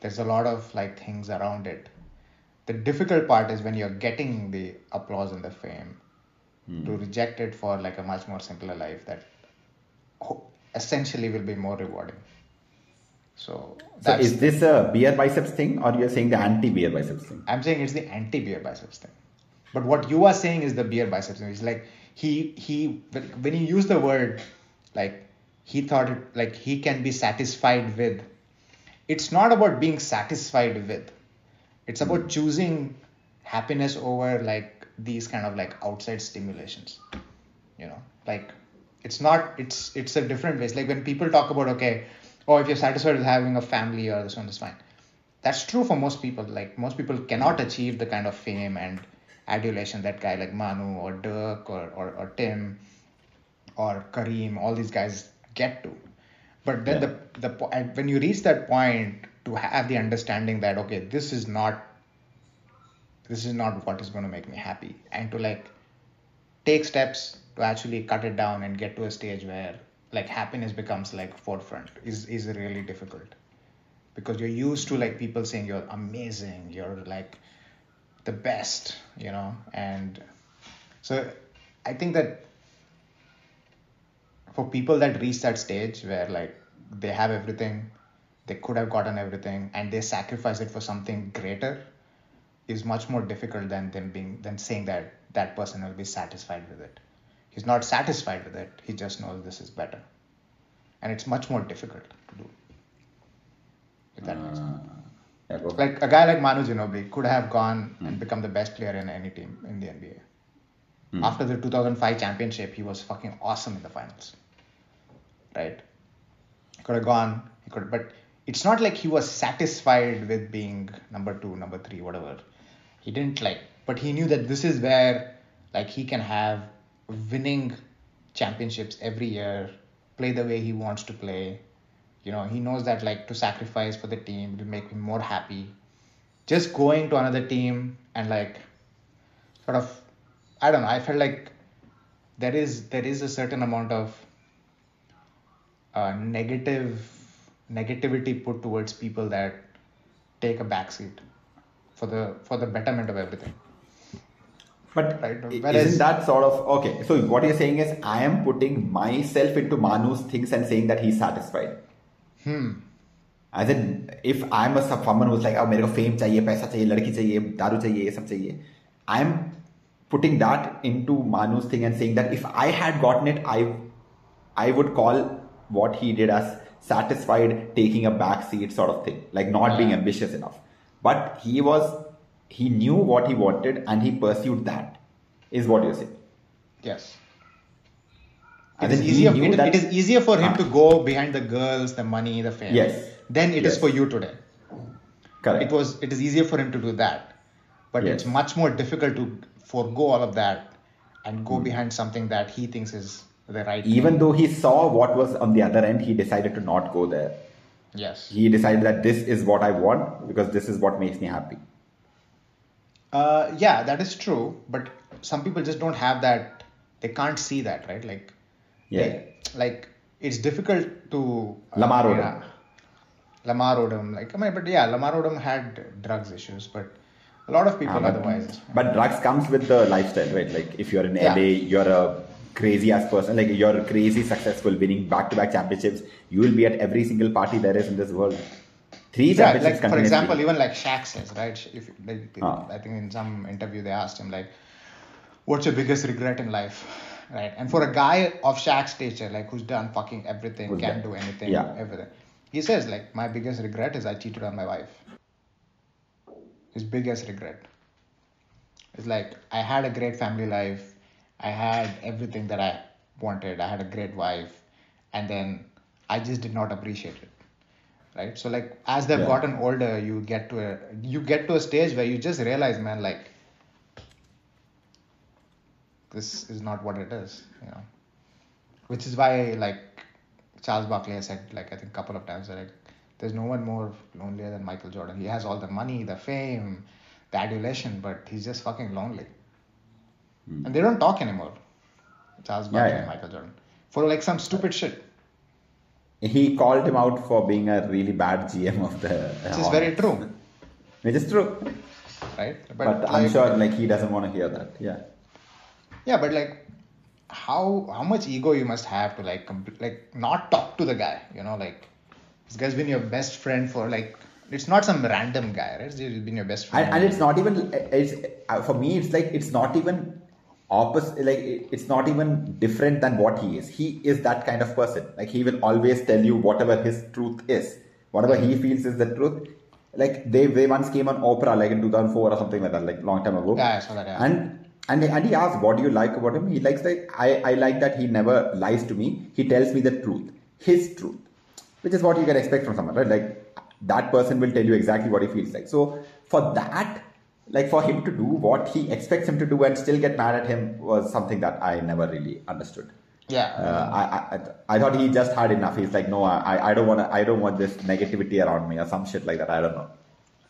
Speaker 4: There's a lot of like things around it. The difficult part is when you're getting the applause and the fame hmm. to reject it for like a much more simpler life that essentially will be more rewarding. So
Speaker 3: So is this a beer biceps thing, or you're saying the anti-beer biceps thing?
Speaker 4: I'm saying it's the anti-beer biceps thing. But what you are saying is the beer biceps thing. It's like he he when you use the word like he thought it like he can be satisfied with. It's not about being satisfied with. It's about hmm. choosing happiness over like these kind of like outside stimulations. You know, like it's not it's it's a different way. It's like when people talk about okay, oh if you're satisfied with having a family or this one is fine that's true for most people. Like most people cannot achieve the kind of fame and adulation that guy like Manu or Dirk or, or, or Tim or Kareem, all these guys get to. But then the the when you reach that point to have the understanding that okay, this is not this is not what is going to make me happy, and to like take steps to actually cut it down and get to a stage where like happiness becomes like forefront. Is is really difficult. Because you're used to like people saying you're amazing you're like the best you know? And so i think that for people that reach that stage where like they have everything they could have gotten everything and they sacrifice it for something greater is much more difficult than them being than saying that that person will be satisfied with it he's not satisfied with it he just knows this is better and it's much more difficult to do if that makes uh, sense
Speaker 3: Yeah.
Speaker 4: Like a guy like Manu Ginobili could have gone and hmm. become the best player in any team in the NBA. Hmm. After the 2005 championship, he was fucking awesome in the finals. Right? He could have gone. He could, but it's not like he was satisfied with being number two, number three, whatever. He didn't like, but he knew that this is where like he can have winning championships every year, play the way he wants to play. You know, he knows that like to sacrifice for the team will make him more happy. Just going to another team and like sort of I don't know, I felt like there is there is a certain amount of uh, negative negativity put towards people that take a backseat for the for the betterment of everything.
Speaker 3: But
Speaker 4: Right,
Speaker 3: i-
Speaker 4: whereas-
Speaker 3: isn't that sort of okay? So what you're saying is I am putting myself into Manu's things and saying that he's satisfied.
Speaker 4: Hmm.
Speaker 3: As in, if I'm a someone who's like, oh, मेरे को fame चाहिए, पैसा चाहिए, लड़की चाहिए, दारू चाहिए, ये सब चाहिए. I'm putting that into Manu's thing and saying that if I had gotten it, I, I would call what he did as satisfied, taking a back seat sort of thing, like not being
Speaker 4: Yeah.
Speaker 3: ambitious enough. But he was, he knew what he wanted and he pursued that. Is what you're saying.
Speaker 4: Yes. It is easier. It,
Speaker 3: that-
Speaker 4: it is easier for him
Speaker 3: Ah.
Speaker 4: to go behind the girls, the money, the fame.
Speaker 3: Yes.
Speaker 4: Than it is
Speaker 3: Yes.
Speaker 4: for you today.
Speaker 3: Correct.
Speaker 4: It was. It is easier for him to do that, but
Speaker 3: Yes.
Speaker 4: it's much more difficult to forego all of that and go behind something that he thinks is the right.
Speaker 3: even
Speaker 4: thing.
Speaker 3: though he saw what was on the other end, he decided to not go there.
Speaker 4: Yes.
Speaker 3: He decided that this is what I want because this is what makes me happy.
Speaker 4: Uh, yeah, that is true. But some people just don't have that. They can't see that, right? Like,
Speaker 3: Yeah.
Speaker 4: they- like it's difficult to. uh,
Speaker 3: Lamar Odom.
Speaker 4: yeah. Lamar Odom, like I mean, but yeah, Lamar Odom had drugs issues, but a lot of people
Speaker 3: Ah, but,
Speaker 4: otherwise.
Speaker 3: but drugs comes with the lifestyle, right? Like if you're in
Speaker 4: Yeah.
Speaker 3: LA, you're a crazy ass person, like you're crazy successful, winning back to back championships. You will be at every single party there is in this world. Three
Speaker 4: Yeah, like for example, even like Shaq says, right? If like,
Speaker 3: Ah.
Speaker 4: I think in some interview they asked him like, "What's your biggest regret in life?" Right? And for a guy of Shaq's stature, like who's done fucking everything,
Speaker 3: Who's
Speaker 4: can
Speaker 3: done-
Speaker 4: do anything,
Speaker 3: yeah.
Speaker 4: everything, he says like, "My biggest regret is I cheated on my wife." His biggest regret. It's like I had a great family life, I had everything that I wanted, I had a great wife, and then I just did not appreciate it right so like as they've
Speaker 3: Yeah.
Speaker 4: gotten older you get to a you get to a stage where you just realize man like this is not what it is you know which is why like charles barkley has said like i think a couple of times that like there's no one more lonelier than michael jordan he has all the money the fame the adulation but he's just fucking lonely and they don't talk anymore charles
Speaker 3: Hmm. Yeah,
Speaker 4: barkley
Speaker 3: yeah.
Speaker 4: and michael jordan for like some stupid shit
Speaker 3: He called him out for being a really bad GM of the.
Speaker 4: which is very true
Speaker 3: Which is true,
Speaker 4: right
Speaker 3: but, I'm
Speaker 4: like-
Speaker 3: sure like he doesn't want to hear that. Yeah.
Speaker 4: Yeah, but like, how how much ego you must have to like compl- like not talk to the guy? You know, like this guy's been your best friend for like it's not some random guy, right? He's been your best friend.
Speaker 3: and, and it's not even it's uh, for me it's like it's not even opposite like it's not even different than what he is. He is that kind of person. Like he will always tell you whatever his truth is. Whatever he feels is the truth. Like they they once came on oprah like in 2004 or something like that like long time ago.
Speaker 4: Yeah, I saw that, yeah.
Speaker 3: and and and he asked what do you like about him? He likes like i i like that he never lies to me. He tells me the truth his truth which is what you can expect from someone right? Like that person will tell you exactly what he feels like. So for that like for him to do what he expects him to do and still get mad at him was something that i never really understood
Speaker 4: yeah,
Speaker 3: uh, I, I I thought he just had enough. He's like, no, I I don't want. I don't want this negativity around me or some shit like that. I don't know.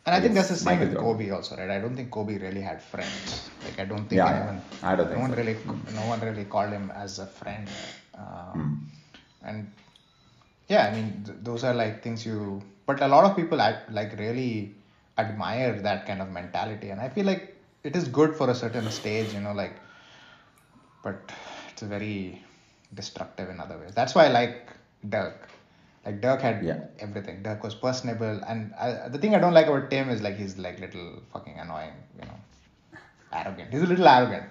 Speaker 4: and I think that's the same with. Kobe also, right? I don't think Kobe really had friends. Like I don't think
Speaker 3: Yeah,
Speaker 4: anyone.
Speaker 3: I don't think
Speaker 4: no one
Speaker 3: so.
Speaker 4: really, no one really called him as a friend. Um,
Speaker 3: Hmm.
Speaker 4: And yeah, I mean, th- those are like things you. But a lot of people act, like really admire that kind of mentality, and I feel like it is good for a certain stage, you know, like. But it's very destructive in other ways. That's why I like Dirk. Like Dirk had
Speaker 3: Yeah.
Speaker 4: everything. Dirk was personable, and I, the thing I don't like about Tim is like he's like little fucking annoying, you know, arrogant. He's a little arrogant.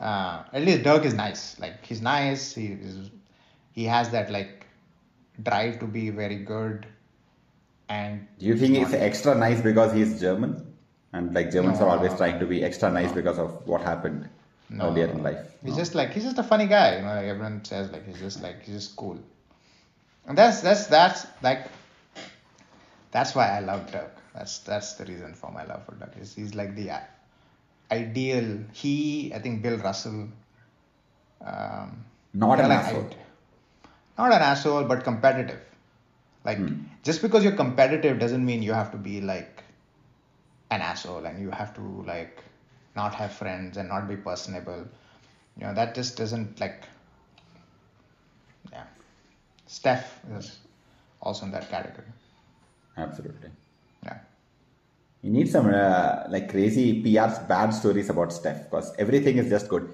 Speaker 4: Uh, at least Dirk is nice. Like he's nice. He is, he has that like drive to be very good, and
Speaker 3: Do you think
Speaker 4: it's
Speaker 3: it's extra nice because he's German? And like Germans
Speaker 4: No.
Speaker 3: are always trying to be extra nice because of what happened
Speaker 4: No.
Speaker 3: earlier in life.
Speaker 4: He's just like he's just a funny guy, you know. Like everyone says, like he's just like he's just cool, and that's that's that's like that's why I love Doug. That's that's the reason for my love for Doug. He's, he's like the ideal. He, I think, Bill Russell. Um,
Speaker 3: Not an
Speaker 4: like
Speaker 3: asshole.
Speaker 4: Not an asshole, but competitive. Like
Speaker 3: Hmm.
Speaker 4: just because you're competitive doesn't mean you have to be like an asshole and you have to like not have friends and not be personable. You know that just doesn't like. Yeah, Steph is also in that category.
Speaker 3: Absolutely.
Speaker 4: Yeah.
Speaker 3: You need some uh, like crazy PR's bad stories about Steph because everything is just good.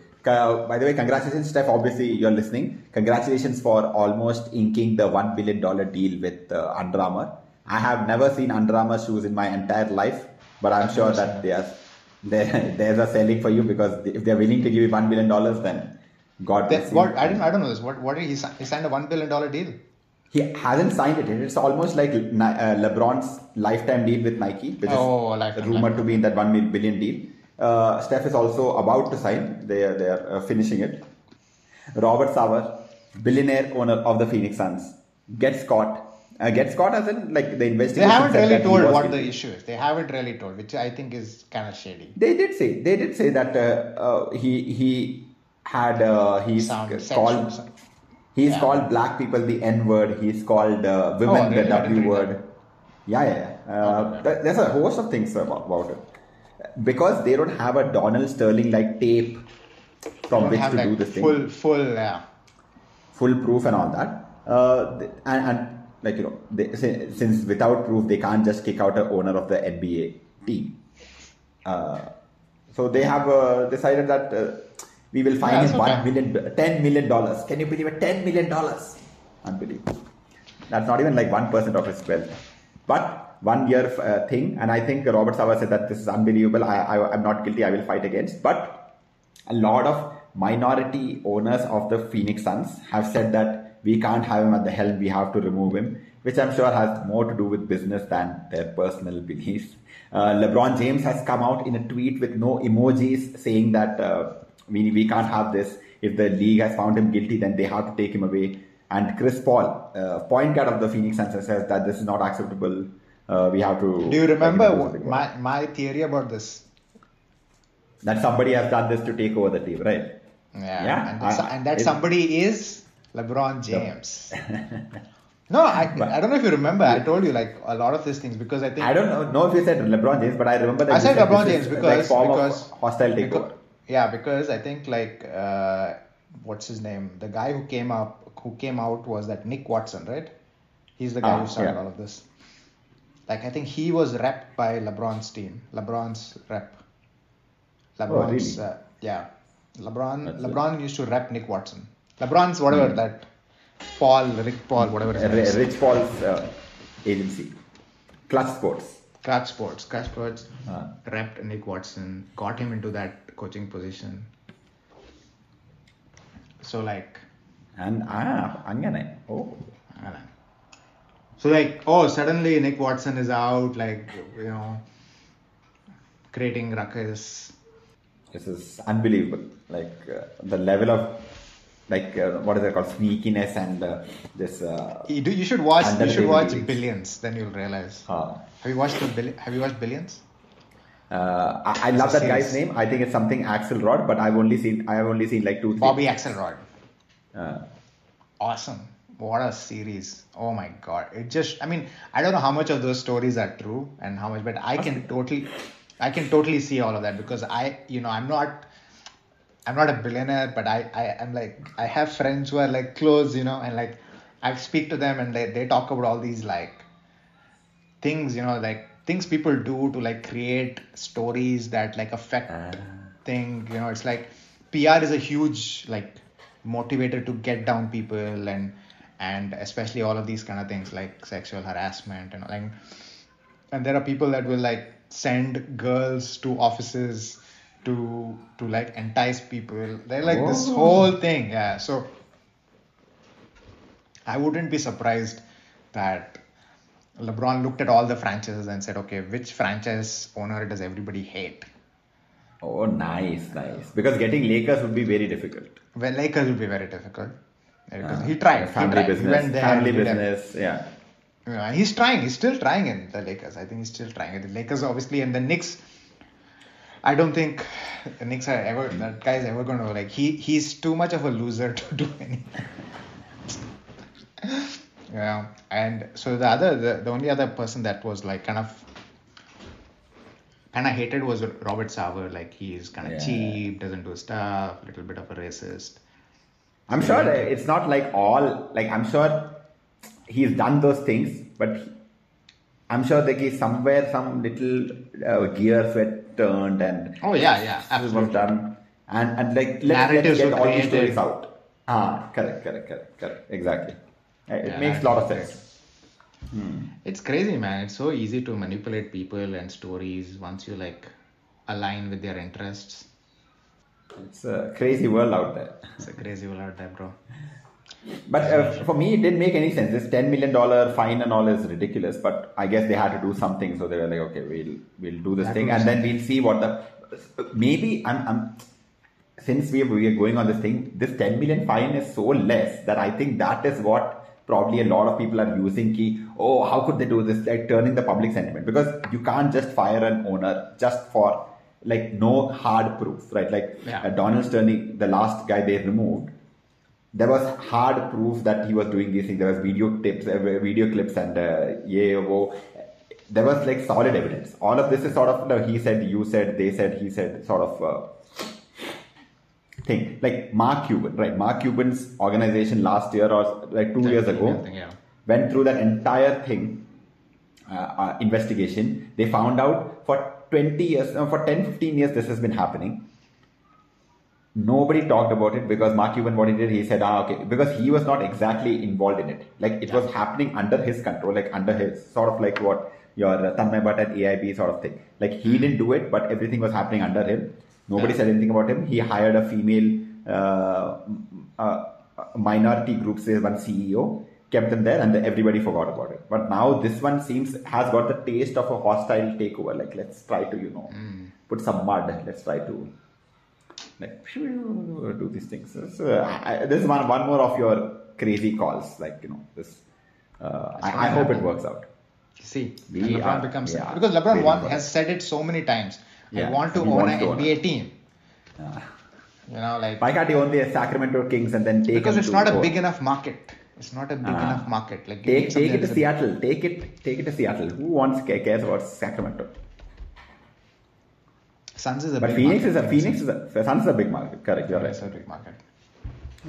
Speaker 3: By the way, congratulations, Steph. Obviously, you're listening. Congratulations for almost inking the $1 billion deal with uh, Under Armour. I have never seen Under Armour shoes in my entire life, but I'm sure that they are, they, there's a selling for you because if they're willing to give you $1 billion, then God bless you.
Speaker 4: what I didn't I don't know this. What what did he? He signed a one billion dollar deal.
Speaker 3: He hasn't signed it. It's almost like Ni- uh, LeBron's lifetime deal with Nike, which
Speaker 4: Oh,
Speaker 3: is
Speaker 4: lifetime,
Speaker 3: rumored to be in that one mil- billion deal. Uh, Steph is also about to sign. They are, they are uh, finishing it. Robert Sarver, billionaire owner of the Phoenix Suns, gets caught. Uh, gets caught as in like the investigation.
Speaker 4: They
Speaker 3: haven't
Speaker 4: really told what the issue is. They haven't really told, which I think is kind of shady.
Speaker 3: They did say they did say that uh, uh, he he had uh, he's called
Speaker 4: sexual-
Speaker 3: he's
Speaker 4: Yeah.
Speaker 3: called black people the N word. He's called uh, women
Speaker 4: Oh,
Speaker 3: the W word. Yeah, yeah. yeah. Uh, th- there's a host of things about, about it because they don't have a Donald Sterling like tape from which
Speaker 4: have
Speaker 3: to
Speaker 4: like
Speaker 3: do this thing
Speaker 4: full full yeah.
Speaker 3: full proof and all that. Uh, and, and like you know, they, since without proof they can't just kick out a owner of the NBA team. Uh, so they have uh, decided that uh, we will fine
Speaker 4: Yeah,
Speaker 3: him
Speaker 4: okay.
Speaker 3: million, ten million dollars. Can you believe it? Ten million dollars. Unbelievable. That's not even like one percent of his wealth. But one year uh, thing, and I think Robert Sarver said that this is unbelievable. I, I I'm not guilty. I will fight against. But a lot of minority owners of the Phoenix Suns have said that we can't have him at the helm, we have to remove him, which I'm sure has more to do with business than their personal beliefs. Uh, LeBron James has come out in a tweet with no emojis saying that uh, we, we can't have this. If the league has found him guilty, then they have to take him away. And Chris Paul, uh, point guard of the Phoenix Suns, says that this is not acceptable. Uh, we have to.
Speaker 4: Do you remember
Speaker 3: like, do
Speaker 4: what-
Speaker 3: something about it.
Speaker 4: my my theory about this?
Speaker 3: that somebody has done this to take over the team, right?
Speaker 4: Yeah,
Speaker 3: Yeah,
Speaker 4: and,
Speaker 3: I-
Speaker 4: and that somebody is LeBron James. no, I I don't know if you remember. I told you like a lot of these things because I think
Speaker 3: I don't know, know if you said LeBron James, but I remember that
Speaker 4: I said LeBron James
Speaker 3: like
Speaker 4: because
Speaker 3: form
Speaker 4: because
Speaker 3: of hostile takeover.
Speaker 4: because- yeah, because I think like uh, what's his name? The guy who came up who came out was that Nick Watson, right? He's the guy
Speaker 3: Ah,
Speaker 4: who started
Speaker 3: yeah.
Speaker 4: all of this. Like I think he was rep by LeBron's team. LeBron's rep. LeBron's
Speaker 3: Oh, really?
Speaker 4: uh, yeah. LeBron
Speaker 3: That's it.
Speaker 4: LeBron used to rep Nick Watson. LeBron's whatever that Paul Rick Paul whatever his
Speaker 3: Uh,
Speaker 4: name is.
Speaker 3: Rich Paul's uh, agency, Klutch Sports.
Speaker 4: Klutch Sports. Klutch Sports repped Nick Watson, got him into that coaching position. So like,
Speaker 3: And ah, angane. Oh,
Speaker 4: I don't know. So like, oh, suddenly Nick Watson is out, like you know, creating ruckus.
Speaker 3: this is unbelievable. Like uh, the level of like uh, what is it called sneakiness and uh, this. Uh,
Speaker 4: You do. You should watch. You should watch
Speaker 3: leagues.
Speaker 4: Billions. Then you'll realize.
Speaker 3: uh,
Speaker 4: Have you watched the Bill- Have you watched Billions?
Speaker 3: uh, I, I love that guy's name. I think it's something Axelrod, but I've only seen I have only seen like two. three.
Speaker 4: Bobby Axelrod.
Speaker 3: Uh,
Speaker 4: awesome what a series. Oh my god. It just i mean i don't know how much of those stories are true and how much but i can totally i can totally see all of that because i you know i'm not i'm not a billionaire but i i am like i have friends who are like close you know and like i speak to them and they, they talk about all these like things you know like things people do to like create stories that like affect ah. thing you know it's like pr is a huge like motivator to get down people and and especially all of these kind of things like sexual harassment and like and there are people that will like send girls to offices to to like entice people they're like this whole thing yeah so i wouldn't be surprised that LeBron looked at all the franchises and said, okay, which franchise owner does everybody hate?
Speaker 3: Oh, nice, nice. Because getting Lakers would be very difficult.
Speaker 4: Well, Lakers would be very difficult. Because he tried. he
Speaker 3: Family
Speaker 4: tried. He
Speaker 3: business.
Speaker 4: went there,
Speaker 3: family
Speaker 4: he
Speaker 3: business. Yeah.
Speaker 4: Yeah, he's trying. He's still trying in the Lakers. I think he's still trying. In the Lakers, obviously, and the Knicks. I don't think the Knicks are ever. That guy's ever going to like. He he's too much of a loser to do anything. yeah, and so the other, the, the only other person that was like kind of kind of hated was Robert Sarver. Like he's kind of
Speaker 3: Yeah.
Speaker 4: cheap, doesn't do stuff, little bit of a racist.
Speaker 3: I'm sure it's not like all like I'm sure he's done those things, but I'm sure that he's somewhere some little uh, gears were turned and
Speaker 4: Oh yeah, yeah,
Speaker 3: this was done and and like let's, let's get all these stories out. Ah, correct, correct, correct, correct, exactly. Uh, It
Speaker 4: Yeah,
Speaker 3: makes a lot of sense.
Speaker 4: It's crazy, man. It's so easy to manipulate people and stories once you like align with their interests.
Speaker 3: It's a crazy world out there.
Speaker 4: It's a crazy world out there, bro.
Speaker 3: But uh, for me, it didn't make any sense. This ten million dollar fine and all is ridiculous. But I guess they had to do something, so they were like, okay, we'll we'll do this thing, and then we'll see what the maybe I'm, I'm since we we are going on this thing. This ten million fine is so less that I think that is what probably a lot of people are using. Key, oh, how could they do this? Like turning the public sentiment because you can't just fire an owner just for like no hard proof, right? Like
Speaker 4: Yeah.
Speaker 3: uh, Donald Sterling, the last guy they removed there was hard proof that he was doing these things. There was video tips, uh, video clips, and uh, yeah, there was like solid evidence. All of this is sort of uh, he said, you said, they said, he said, sort of uh, thing. Like Mark Cuban, right? Mark Cuban's organization last year or like two
Speaker 4: The
Speaker 3: years ago
Speaker 4: thing, yeah.
Speaker 3: went through that entire thing uh, uh, investigation. They found out for 20 years, uh, for 10, 15 years, this has been happening nobody talked about it because Mark Cuban, what he did, he said, ah, okay, because he was not exactly involved in it. Like it was happening under his control, like under his sort of like what your uh, Tanmay Bhatt at AIB sort of thing. Like he didn't do it, but everything was happening under him. Nobody
Speaker 4: Yeah.
Speaker 3: said anything about him. He hired a female uh, uh, minority group, say one CEO, kept them there, and everybody forgot about it. But now this one seems has got the taste of a hostile takeover. Like let's try to you know put some mud. Let's try to like do these things. So, I, this is one one more of your crazy calls. Like you know this. Uh, I, I hope it works out.
Speaker 4: See,
Speaker 3: We
Speaker 4: and LeBron
Speaker 3: are-
Speaker 4: becomes
Speaker 3: are
Speaker 4: because LeBron one has said it so many times.
Speaker 3: Yeah,
Speaker 4: I want to own an
Speaker 3: to own
Speaker 4: NBA team. You know, like
Speaker 3: Why can't he own the Sacramento Kings and then take
Speaker 4: because it's not a big enough market. It's not a big
Speaker 3: Ah.
Speaker 4: enough market. Like
Speaker 3: Take take it to Seattle. Take it take it to Seattle. Who wants cares about Sacramento?
Speaker 4: Suns is a
Speaker 3: But
Speaker 4: big
Speaker 3: Phoenix
Speaker 4: market.
Speaker 3: is a Phoenix is a Suns is a big market. Correct. You're right.
Speaker 4: It's a big market.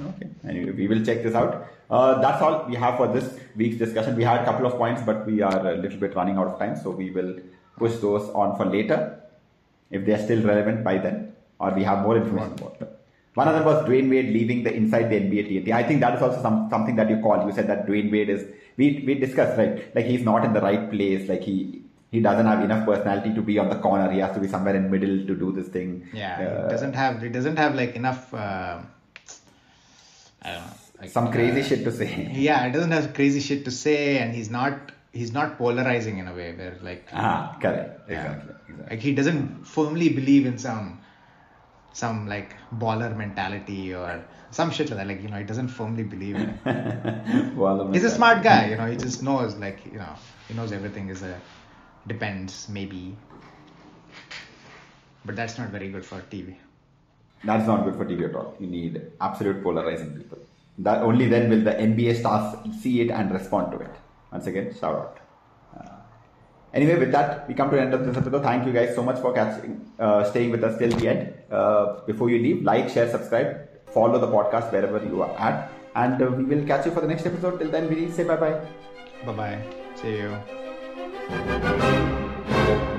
Speaker 3: Okay. Anyway, we will check this out. Uh, that's all we have for this week's discussion. We had a couple of points, but we are a little bit running out of time, so we will push those on for later if they are still relevant by then, or we have more information about them. One of them was Dwyane Wade leaving the inside the NBA TNT. I think that is also some, something that you called. You said that Dwyane Wade is we we discussed right, like he's not in the right place. Like he he doesn't have enough personality to be on the corner. He has to be somewhere in middle to do this thing.
Speaker 4: Yeah,
Speaker 3: Uh,
Speaker 4: it doesn't have it doesn't have like enough. Uh, I don't know. Like,
Speaker 3: some crazy
Speaker 4: uh,
Speaker 3: shit to say.
Speaker 4: Yeah, it doesn't have crazy shit to say, and he's not he's not polarizing in a way where like
Speaker 3: Ah, correct.
Speaker 4: yeah,
Speaker 3: Exactly. exactly.
Speaker 4: like he doesn't firmly believe in some some like baller mentality or some shit like that. Like you know, he doesn't firmly believe in it. He's a smart guy, you know. He just knows like you know he knows everything is a depends maybe, but that's not very good for TV.
Speaker 3: That's not good for TV at all. You need absolute polarizing people. That only then will the NBA stars see it and respond to it. Once again, shout out. Uh, anyway, with that, we come to the end of this episode. Thank you guys so much for catching, uh, staying with us till the end. Uh, before you leave, like, share, subscribe, follow the podcast wherever you are at. And uh, we will catch you for the next episode. Till then, we say bye bye.
Speaker 4: Bye bye. See you.